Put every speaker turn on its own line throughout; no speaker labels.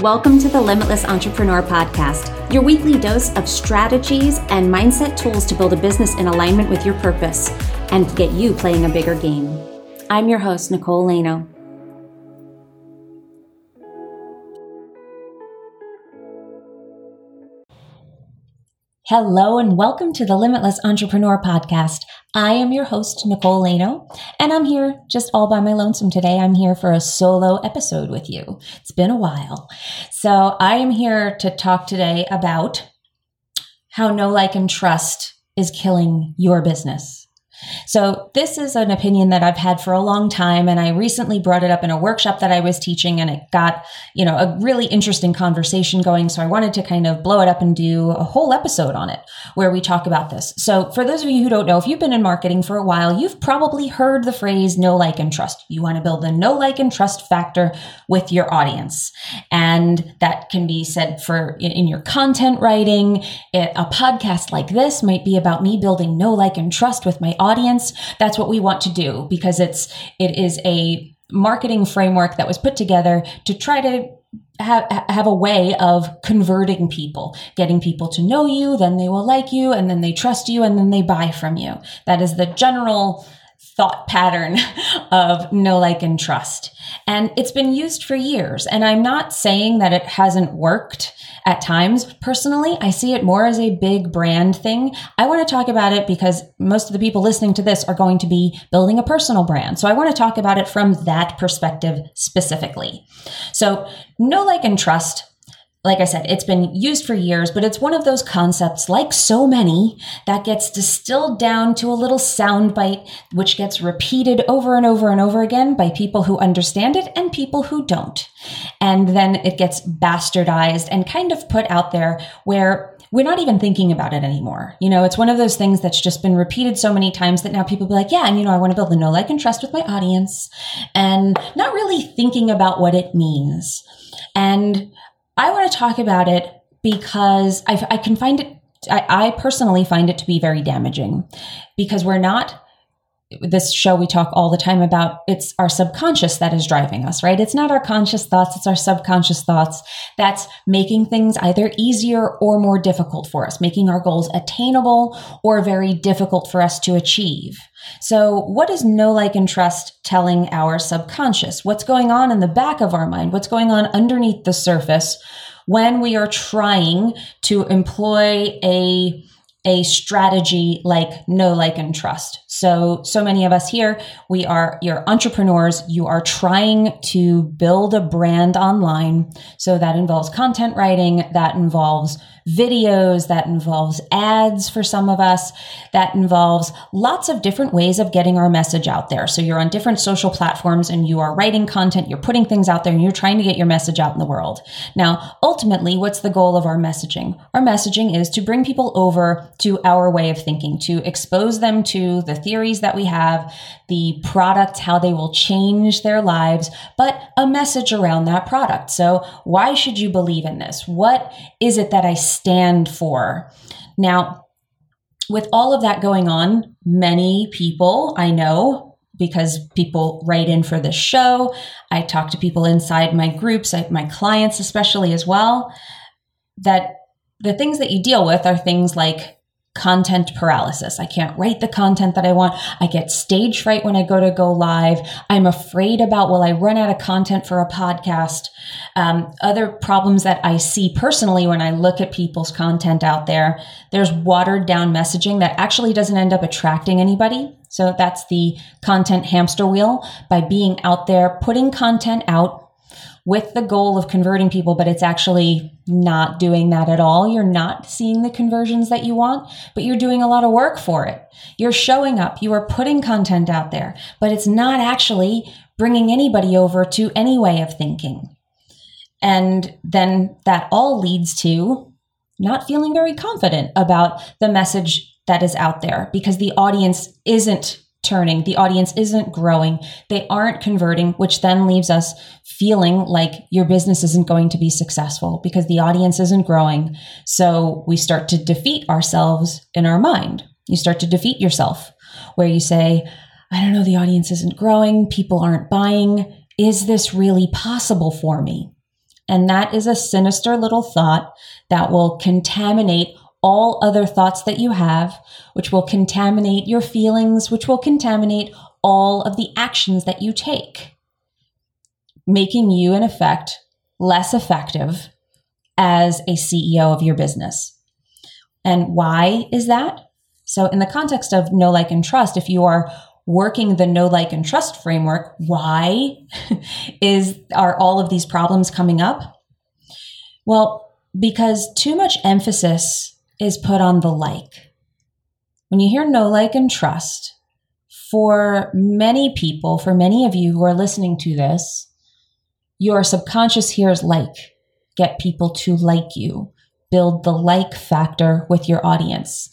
Welcome to the Limitless Entrepreneur Podcast, your weekly dose of strategies and mindset tools to build a business in alignment with your purpose and get you playing a bigger game. I'm your host, Nicole Laino. Hello, and welcome to the Limitless Entrepreneur Podcast. I am your host, Nicole Laino, and I'm here just all by my lonesome today. I'm here for a solo episode with you. It's been a while. So, I am here to talk today about how know like, and trust is killing your business. So, this is an opinion that I've had for a long time, and I recently brought it up in a workshop that I was teaching, and it got, you know, a really interesting conversation going. So, I wanted to kind of blow it up and do a whole episode on it where we talk about this. So, for those of you who don't know, if you've been in marketing for a while, you've probably heard the phrase know like, and trust. You want to build the know like, and trust factor with your audience. And that can be said for in your content writing. A podcast like this might be about me building know like, and trust with my audience audience, that's what we want to do because it's it is a marketing framework that was put together to try to have, have a way of converting people, getting people to know you, then they will like you, and then they trust you, and then they buy from you. That is the general thought pattern of know, like, and trust. And it's been used for years. And I'm not saying that it hasn't worked at times. Personally, I see it more as a big brand thing. I want to talk about it because most of the people listening to this are going to be building a personal brand. So I want to talk about it from that perspective specifically. So, know, like, and trust like I said, it's been used for years, but it's one of those concepts, like so many, that gets distilled down to a little soundbite, which gets repeated over and over and over again by people who understand it and people who don't. And then it gets bastardized and kind of put out there where we're not even thinking about it anymore. You know, it's one of those things that's just been repeated so many times that now people be like, yeah, and you know, I want to build a know, like, and trust with my audience and not really thinking about what it means. And I want to talk about it because I, I can find it, I, I personally find it to be very damaging because we're not this show we talk all the time about it's our subconscious that is driving us right? It's not our conscious thoughts it's our subconscious thoughts that's making things either easier or more difficult for us making our goals attainable or very difficult for us to achieve. So what is know like and trust telling our subconscious? What's going on in the back of our mind? What's going on underneath the surface when we are trying to employ a a strategy like know like, and trust. So, so many of us here, we are, you're entrepreneurs. You are trying to build a brand online. So that involves content writing. That involves videos, that involves ads for some of us, that involves lots of different ways of getting our message out there. So you're on different social platforms and you are writing content, you're putting things out there and you're trying to get your message out in the world. Now, ultimately, what's the goal of our messaging? Our messaging is to bring people over to our way of thinking, to expose them to the theories that we have, the product, how they will change their lives, but a message around that product. So why should you believe in this? What is it that I stand for. Now, with all of that going on, many people I know because people write in for this show. I talk to people inside my groups, my clients especially as well, that the things that you deal with are things like content paralysis. I can't write the content that I want. I get stage fright when I go to go live. I'm afraid about, will I run out of content for a podcast? Um, other problems that I see personally when I look at people's content out there, there's watered down messaging that actually doesn't end up attracting anybody. So that's the content hamster wheel by being out there, putting content out with the goal of converting people, but it's actually not doing that at all. You're not seeing the conversions that you want, but you're doing a lot of work for it. You're showing up, you are putting content out there, but it's not actually bringing anybody over to any way of thinking. And then that all leads to not feeling very confident about the message that is out there because the audience isn't turning. The audience isn't growing. They aren't converting, which then leaves us feeling like your business isn't going to be successful because the audience isn't growing. So we start to defeat ourselves in our mind. You start to defeat yourself where you say, I don't know, the audience isn't growing. People aren't buying. Is this really possible for me? And that is a sinister little thought that will contaminate all other thoughts that you have, which will contaminate your feelings, which will contaminate all of the actions that you take, making you, in effect, less effective as a CEO of your business. And why is that? So, in the context of know like, and trust, if you are working the know like, and trust framework, why is are all of these problems coming up? Well, because too much emphasis is put on the like. When you hear know like, and trust, for many people, for many of you who are listening to this, your subconscious hears like, get people to like you, build the like factor with your audience.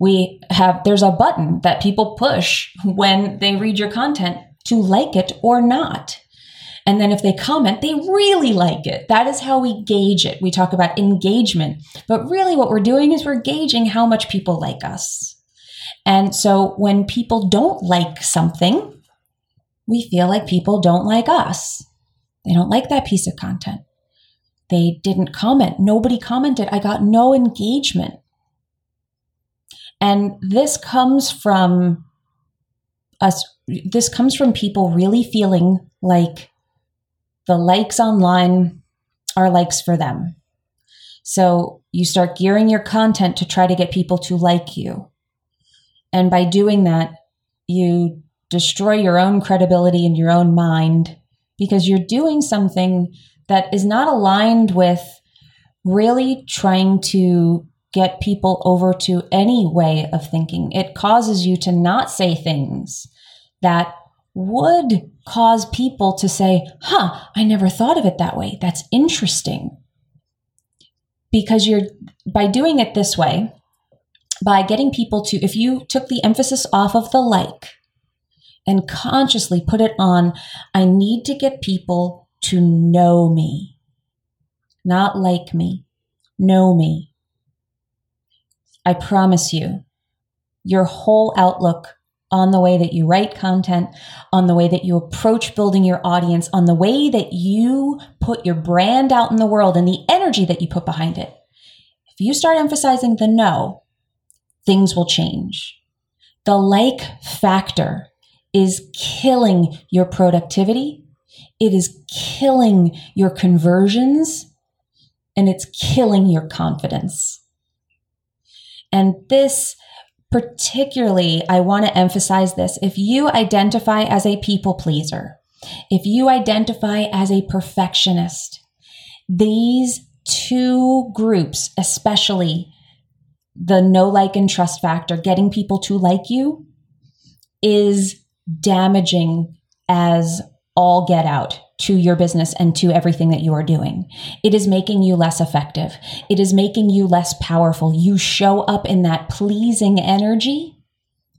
We have, there's a button that people push when they read your content to like it or not. And then if they comment, they really like it. That is how we gauge it. We talk about engagement, but really what we're doing is we're gauging how much people like us. And so when people don't like something, we feel like people don't like us. They don't like that piece of content. They didn't comment. Nobody commented. I got no engagement. And this comes from us, this comes from people really feeling like the likes online are likes for them. So you start gearing your content to try to get people to like you. And by doing that, you destroy your own credibility in your own mind because you're doing something that is not aligned with really trying to get people over to any way of thinking. It causes you to not say things that would cause people to say, huh, I never thought of it that way. That's interesting. Because you're, by doing it this way, by getting people to, if you took the emphasis off of the like and consciously put it on, I need to get people to know me, not like me, know me. I promise you, your whole outlook on the way that you write content, on the way that you approach building your audience, on the way that you put your brand out in the world and the energy that you put behind it. If you start emphasizing the know, things will change. The like factor is killing your productivity. It is killing your conversions and it's killing your confidence. And this particularly, I want to emphasize this. If you identify as a people pleaser, if you identify as a perfectionist, these two groups, especially the know like, and trust factor, getting people to like you, is damaging as all get out to your business and to everything that you are doing. It is making you less effective. It is making you less powerful. You show up in that pleasing energy,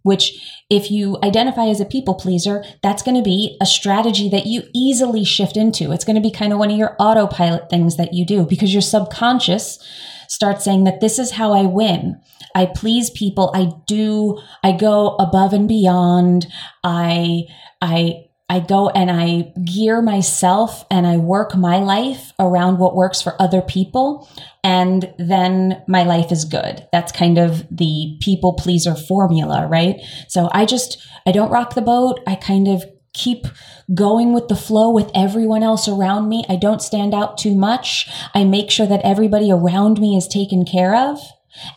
which if you identify as a people pleaser, that's going to be a strategy that you easily shift into. It's going to be kind of one of your autopilot things that you do because your subconscious starts saying that this is how I win. I please people. I do, I go above and beyond. I, I, I go and I gear myself and I work my life around what works for other people. And then my life is good. That's kind of the people pleaser formula, right? So I just, I don't rock the boat. I kind of keep going with the flow with everyone else around me. I don't stand out too much. I make sure that everybody around me is taken care of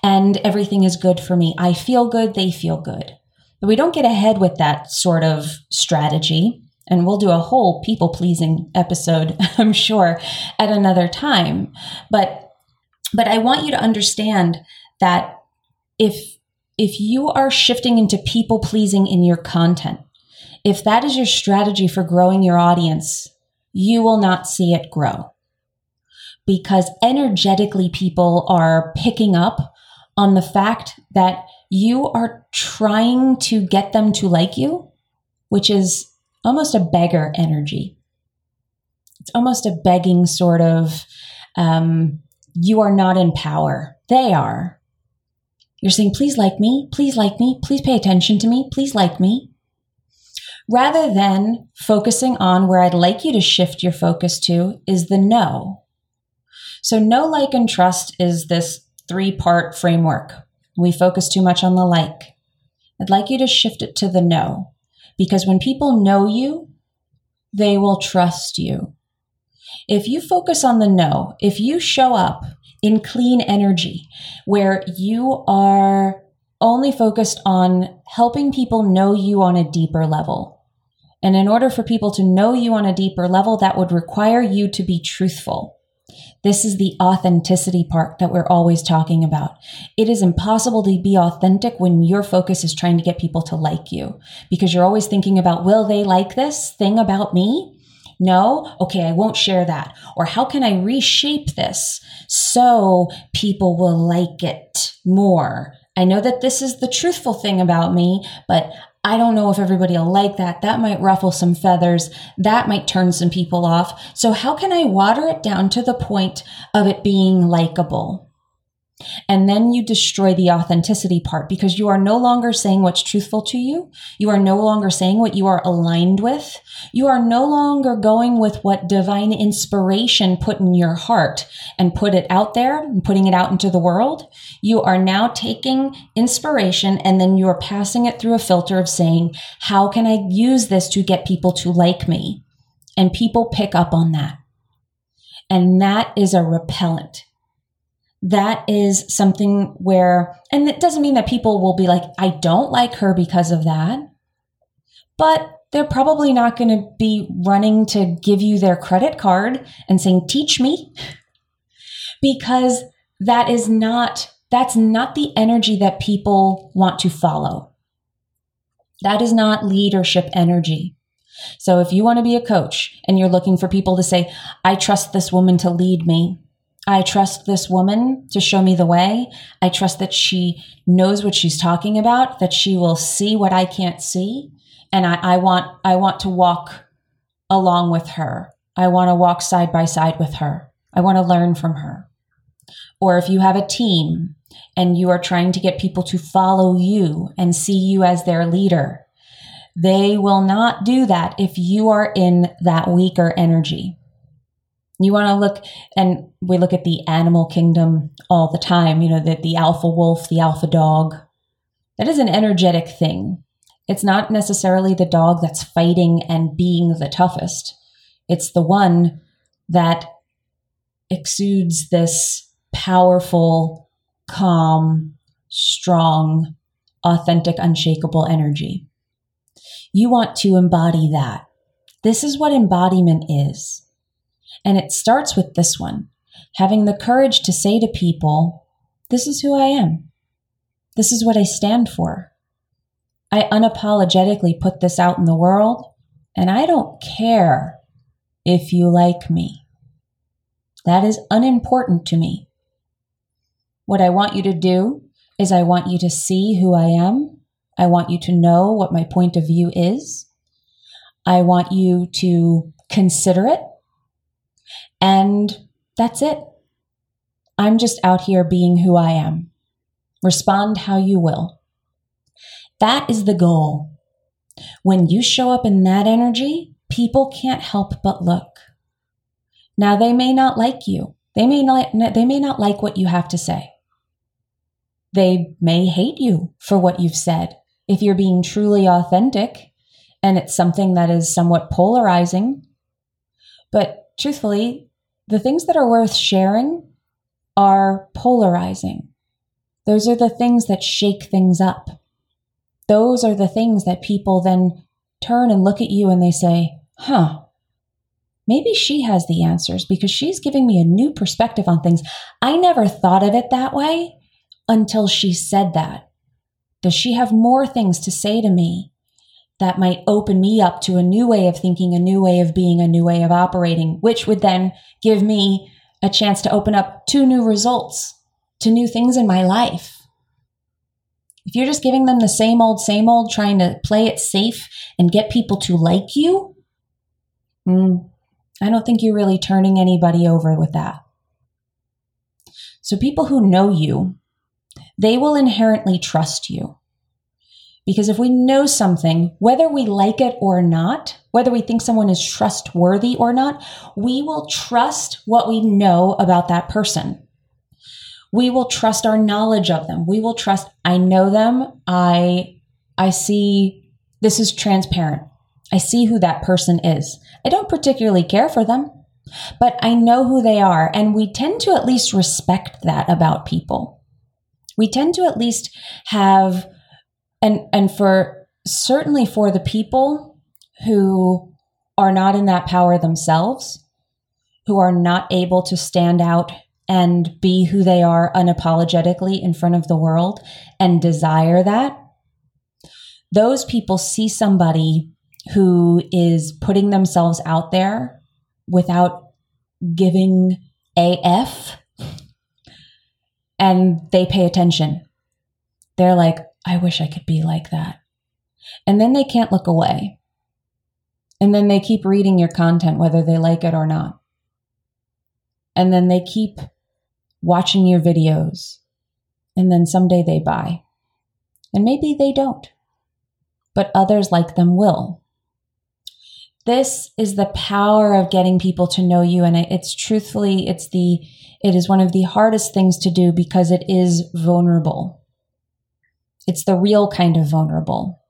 and everything is good for me. I feel good. They feel good. We don't get ahead with that sort of strategy. And we'll do a whole people pleasing episode, I'm sure, at another time. But, but I want you to understand that if, if you are shifting into people pleasing in your content, if that is your strategy for growing your audience, you will not see it grow because energetically people are picking up on the fact that you are trying to get them to like you, which is almost a beggar energy. It's almost a begging sort of, um, you are not in power. They are. You're saying, please like me, please like me, please pay attention to me, please like me. Rather than focusing on where I'd like you to shift your focus to is the know. So, know, like, and trust is this three part framework. We focus too much on the like. I'd like you to shift it to the know because when people know you, they will trust you. If you focus on the know, if you show up in clean energy where you are only focused on helping people know you on a deeper level, and in order for people to know you on a deeper level, that would require you to be truthful. This is the authenticity part that we're always talking about. It is impossible to be authentic when your focus is trying to get people to like you because you're always thinking about, will they like this thing about me? No? Okay, I won't share that. Or how can I reshape this so people will like it more? I know that this is the truthful thing about me, but I don't know if everybody will like that. That might ruffle some feathers. That might turn some people off. So, how can I water it down to the point of it being likable? And then you destroy the authenticity part because you are no longer saying what's truthful to you. You are no longer saying what you are aligned with. You are no longer going with what divine inspiration put in your heart and put it out there and putting it out into the world. You are now taking inspiration and then you are passing it through a filter of saying, how can I use this to get people to like me? And people pick up on that. And that is a repellent that is something where, and it doesn't mean that people will be like, I don't like her because of that, but they're probably not going to be running to give you their credit card and saying, teach me, because that is not, that's not the energy that people want to follow. That is not leadership energy. So if you want to be a coach and you're looking for people to say, I trust this woman to lead me, I trust this woman to show me the way. I trust that she knows what she's talking about, that she will see what I can't see. And I, I want, I want to walk along with her. I want to walk side by side with her. I want to learn from her. Or if you have a team and you are trying to get people to follow you and see you as their leader, they will not do that if you are in that weaker energy. You want to look, and we look at the animal kingdom all the time, you know, that the alpha wolf, the alpha dog. That is an energetic thing. It's not necessarily the dog that's fighting and being the toughest. It's the one that exudes this powerful, calm, strong, authentic, unshakable energy. You want to embody that. This is what embodiment is. And it starts with this one having the courage to say to people, This is who I am. This is what I stand for. I unapologetically put this out in the world, and I don't care if you like me. That is unimportant to me. What I want you to do is I want you to see who I am. I want you to know what my point of view is. I want you to consider it and that's it. I'm just out here being who I am. Respond how you will. That is the goal. When you show up in that energy, people can't help but look. Now they may not like you. They may not they may not like what you have to say. They may hate you for what you've said. If you're being truly authentic and it's something that is somewhat polarizing, but truthfully, the things that are worth sharing are polarizing. Those are the things that shake things up. Those are the things that people then turn and look at you and they say, huh, maybe she has the answers because she's giving me a new perspective on things. I never thought of it that way until she said that. Does she have more things to say to me that might open me up to a new way of thinking, a new way of being, a new way of operating, which would then give me a chance to open up to new results, to new things in my life. If you're just giving them the same old, same old, trying to play it safe and get people to like you, mm, I don't think you're really turning anybody over with that. So, people who know you, they will inherently trust you Because if we know something, whether we like it or not, whether we think someone is trustworthy or not, we will trust what we know about that person. We will trust our knowledge of them. We will trust, I know them. I, I see this is transparent. I see who that person is. I don't particularly care for them, but I know who they are. And we tend to at least respect that about people. We tend to at least have and and for certainly for the people who are not in that power themselves who are not able to stand out and be who they are unapologetically in front of the world and desire that those people see somebody who is putting themselves out there without giving AF and they pay attention. They're like, I wish I could be like that. And then they can't look away. And then they keep reading your content, whether they like it or not. And then they keep watching your videos. And then someday they buy. And maybe they don't. But others like them will. This is the power of getting people to know you. And it's truthfully, it's the, it is one of the hardest things to do because it is vulnerable. It's the real kind of vulnerable.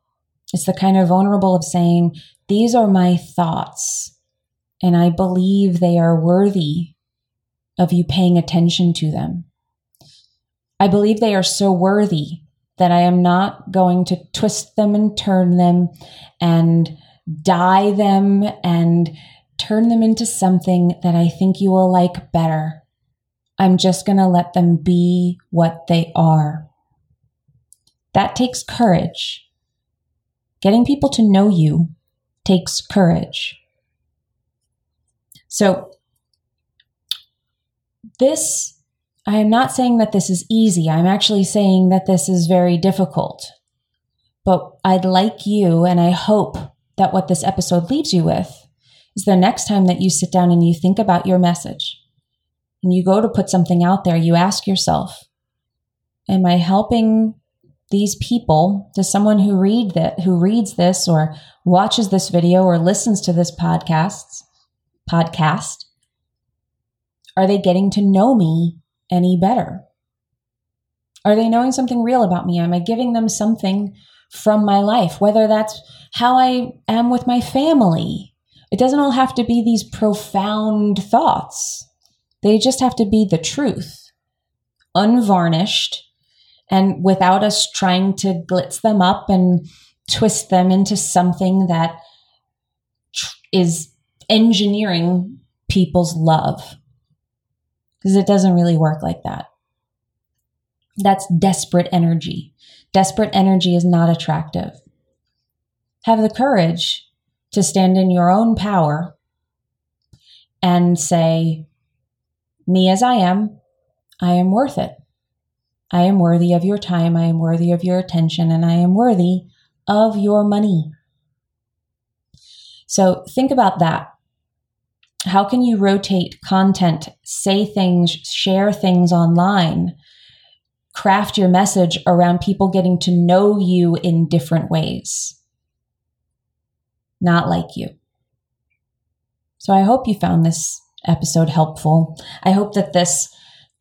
It's the kind of vulnerable of saying, These are my thoughts, and I believe they are worthy of you paying attention to them. I believe they are so worthy that I am not going to twist them and turn them and dye them and turn them into something that I think you will like better. I'm just going to let them be what they are. That takes courage. Getting people to know you takes courage. So, this, I am not saying that this is easy. I'm actually saying that this is very difficult. But I'd like you, and I hope that what this episode leaves you with is the next time that you sit down and you think about your message and you go to put something out there, you ask yourself, Am I helping these people to someone who read that who reads this or watches this video or listens to this podcast podcast are they getting to know me any better? Are they knowing something real about me? Am i giving them something from my life? Whether that's how i am with my family. It doesn't all have to be these profound thoughts. They just have to be the truth unvarnished and without us trying to glitz them up and twist them into something that is engineering people's love. Because it doesn't really work like that. That's desperate energy. Desperate energy is not attractive. Have the courage to stand in your own power and say, Me as I am, I am worth it. I am worthy of your time, I am worthy of your attention, and I am worthy of your money. So think about that. How can you rotate content, say things, share things online, craft your message around people getting to know you in different ways? Not like you. So I hope you found this episode helpful. I hope that this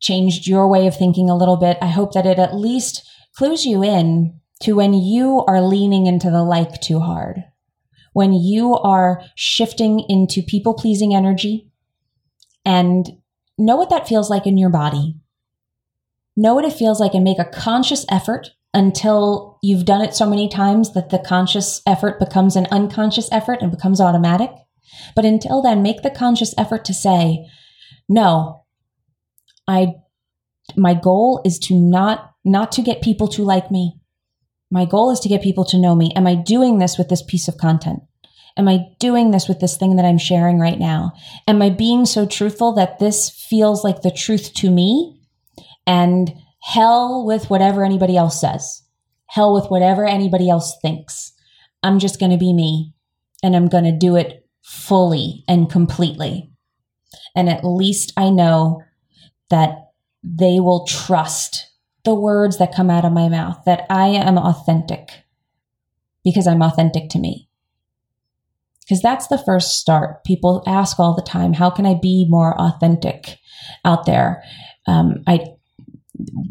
changed your way of thinking a little bit. I hope that it at least clues you in to when you are leaning into the like too hard, when you are shifting into people pleasing energy and know what that feels like in your body. Know what it feels like and make a conscious effort until you've done it so many times that the conscious effort becomes an unconscious effort and becomes automatic. But until then, make the conscious effort to say, no, I my goal is to not not to get people to like me. My goal is to get people to know me. Am I doing this with this piece of content? Am I doing this with this thing that I'm sharing right now? Am I being so truthful that this feels like the truth to me? And hell with whatever anybody else says. Hell with whatever anybody else thinks. I'm just going to be me and I'm going to do it fully and completely. And at least I know that they will trust the words that come out of my mouth, that I am authentic, because I'm authentic to me. Because that's the first start. People ask all the time, how can I be more authentic out there? Um, I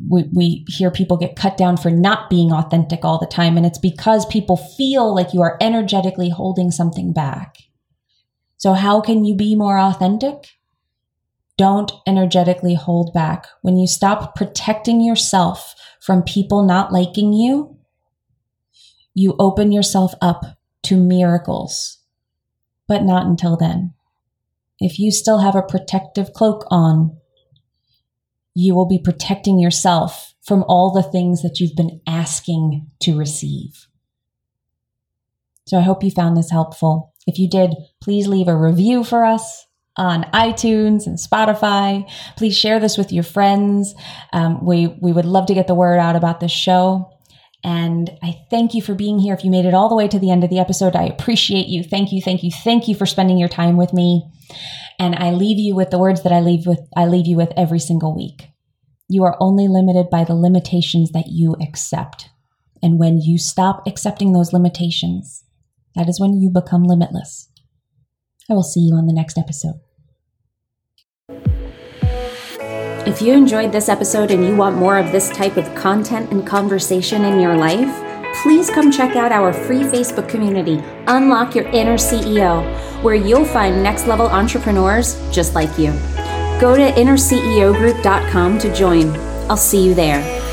we, we hear people get cut down for not being authentic all the time. And it's because people feel like you are energetically holding something back. So, how can you be more authentic? Don't energetically hold back. When you stop protecting yourself from people not liking you, you open yourself up to miracles, but not until then. If you still have a protective cloak on, you will be protecting yourself from all the things that you've been asking to receive. So I hope you found this helpful. If you did, please leave a review for us on iTunes and Spotify. Please share this with your friends. Um, we, we would love to get the word out about this show. And I thank you for being here. If you made it all the way to the end of the episode, I appreciate you. Thank you, thank you, thank you for spending your time with me. And I leave you with the words that I leave with I leave you with every single week. You are only limited by the limitations that you accept. And when you stop accepting those limitations, that is when you become limitless. I will see you on the next episode. If you enjoyed this episode and you want more of this type of content and conversation in your life, please come check out our free Facebook community, Unlock Your Inner CEO, where you'll find next level entrepreneurs just like you. Go to innerceogroup.com to join. I'll see you there.